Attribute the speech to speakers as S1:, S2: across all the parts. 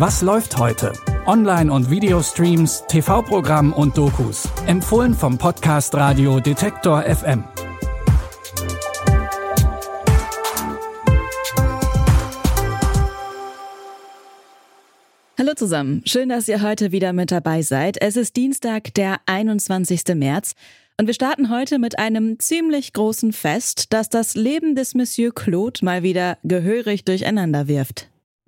S1: Was läuft heute? Online- und Videostreams, TV-Programm und Dokus. Empfohlen vom Podcast Radio Detektor FM.
S2: Hallo zusammen, schön, dass ihr heute wieder mit dabei seid. Es ist Dienstag, der 21. März. Und wir starten heute mit einem ziemlich großen Fest, das das Leben des Monsieur Claude mal wieder gehörig durcheinander wirft.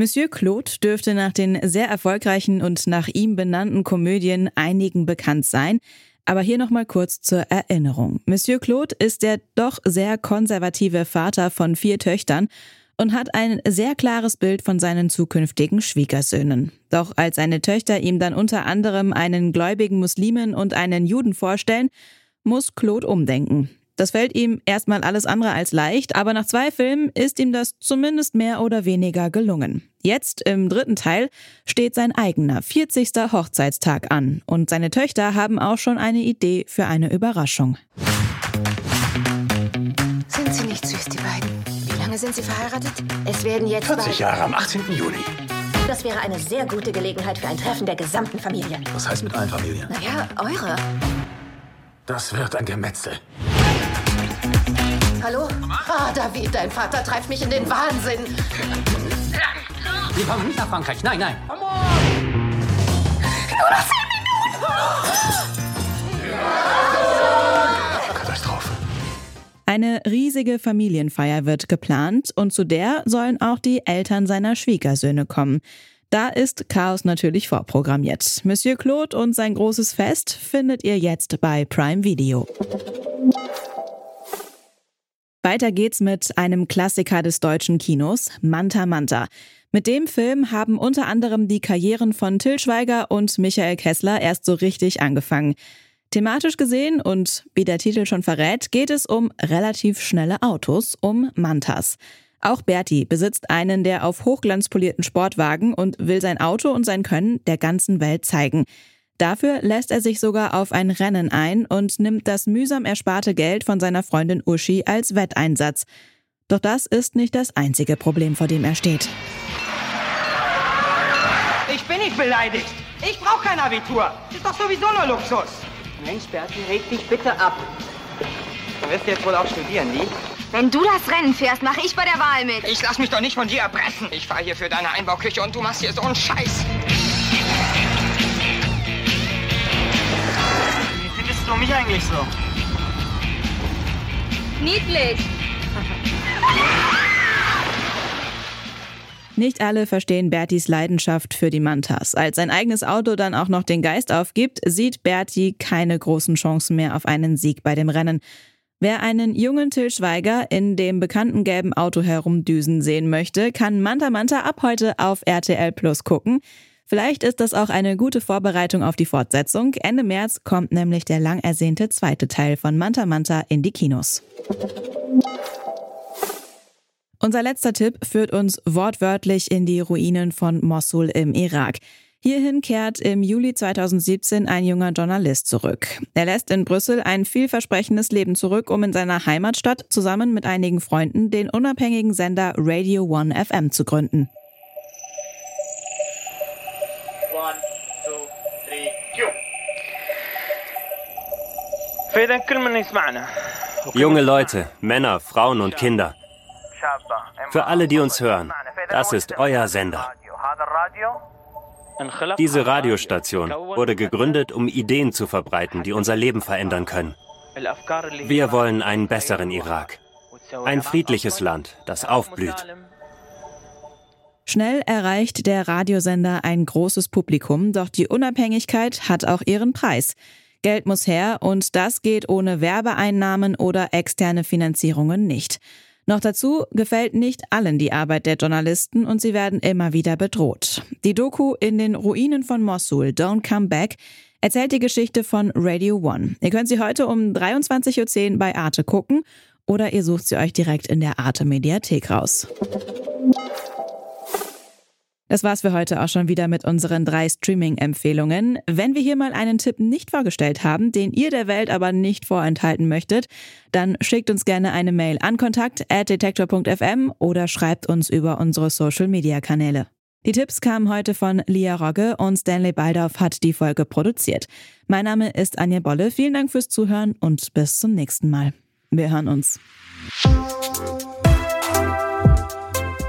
S2: Monsieur Claude dürfte nach den sehr erfolgreichen und nach ihm benannten Komödien einigen bekannt sein. Aber hier nochmal kurz zur Erinnerung. Monsieur Claude ist der doch sehr konservative Vater von vier Töchtern und hat ein sehr klares Bild von seinen zukünftigen Schwiegersöhnen. Doch als seine Töchter ihm dann unter anderem einen gläubigen Muslimen und einen Juden vorstellen, muss Claude umdenken. Das fällt ihm erstmal alles andere als leicht, aber nach zwei Filmen ist ihm das zumindest mehr oder weniger gelungen. Jetzt im dritten Teil steht sein eigener 40. Hochzeitstag an und seine Töchter haben auch schon eine Idee für eine Überraschung.
S3: Sind sie nicht süß, die beiden? lange sind Sie verheiratet? Es werden jetzt
S4: 40 Jahre am 18. Juni.
S3: Das wäre eine sehr gute Gelegenheit für ein Treffen der gesamten Familie.
S4: Was heißt mit allen Familien?
S3: Naja, eure.
S4: Das wird ein Gemetzel.
S3: Hallo? Ah, David, dein Vater treibt mich in den Wahnsinn.
S5: Wir kommen nicht nach Frankreich. Nein, nein.
S3: Nur noch zehn
S4: Minuten! Katastrophe.
S2: Eine riesige Familienfeier wird geplant und zu der sollen auch die Eltern seiner Schwiegersöhne kommen. Da ist Chaos natürlich vorprogrammiert. Monsieur Claude und sein großes Fest findet ihr jetzt bei Prime Video. Weiter geht's mit einem Klassiker des deutschen Kinos, Manta Manta. Mit dem Film haben unter anderem die Karrieren von Till Schweiger und Michael Kessler erst so richtig angefangen. Thematisch gesehen und wie der Titel schon verrät, geht es um relativ schnelle Autos, um Mantas. Auch Berti besitzt einen der auf Hochglanz polierten Sportwagen und will sein Auto und sein Können der ganzen Welt zeigen. Dafür lässt er sich sogar auf ein Rennen ein und nimmt das mühsam ersparte Geld von seiner Freundin Uschi als Wetteinsatz. Doch das ist nicht das einzige Problem, vor dem er steht.
S6: Ich bin nicht beleidigt. Ich brauche kein Abitur. Ist doch sowieso nur Luxus.
S7: Mensch, Berti, reg dich bitte ab.
S6: Du wirst jetzt wohl auch studieren, wie?
S8: Wenn du das Rennen fährst, mache ich bei der Wahl mit.
S6: Ich lass mich doch nicht von dir erpressen. Ich fahre hier für deine Einbauküche und du machst hier so einen Scheiß. Du mich eigentlich so?
S8: Niedlich.
S2: Nicht alle verstehen Bertis Leidenschaft für die Mantas. Als sein eigenes Auto dann auch noch den Geist aufgibt, sieht Berti keine großen Chancen mehr auf einen Sieg bei dem Rennen. Wer einen jungen Till Schweiger in dem bekannten gelben Auto herumdüsen sehen möchte, kann Manta Manta ab heute auf RTL Plus gucken. Vielleicht ist das auch eine gute Vorbereitung auf die Fortsetzung. Ende März kommt nämlich der lang ersehnte zweite Teil von Manta Manta in die Kinos. Unser letzter Tipp führt uns wortwörtlich in die Ruinen von Mosul im Irak. Hierhin kehrt im Juli 2017 ein junger Journalist zurück. Er lässt in Brüssel ein vielversprechendes Leben zurück, um in seiner Heimatstadt zusammen mit einigen Freunden den unabhängigen Sender Radio One FM zu gründen.
S9: Junge Leute, Männer, Frauen und Kinder. Für alle, die uns hören, das ist euer Sender. Diese Radiostation wurde gegründet, um Ideen zu verbreiten, die unser Leben verändern können. Wir wollen einen besseren Irak. Ein friedliches Land, das aufblüht.
S2: Schnell erreicht der Radiosender ein großes Publikum, doch die Unabhängigkeit hat auch ihren Preis. Geld muss her und das geht ohne Werbeeinnahmen oder externe Finanzierungen nicht. Noch dazu gefällt nicht allen die Arbeit der Journalisten und sie werden immer wieder bedroht. Die Doku in den Ruinen von Mosul, Don't Come Back, erzählt die Geschichte von Radio One. Ihr könnt sie heute um 23.10 Uhr bei Arte gucken oder ihr sucht sie euch direkt in der Arte Mediathek raus. Das war's für heute auch schon wieder mit unseren drei Streaming-Empfehlungen. Wenn wir hier mal einen Tipp nicht vorgestellt haben, den ihr der Welt aber nicht vorenthalten möchtet, dann schickt uns gerne eine Mail an kontakt@detektor.fm oder schreibt uns über unsere Social-Media-Kanäle. Die Tipps kamen heute von Lia Rogge und Stanley Baldauf hat die Folge produziert. Mein Name ist Anja Bolle. Vielen Dank fürs Zuhören und bis zum nächsten Mal. Wir hören uns.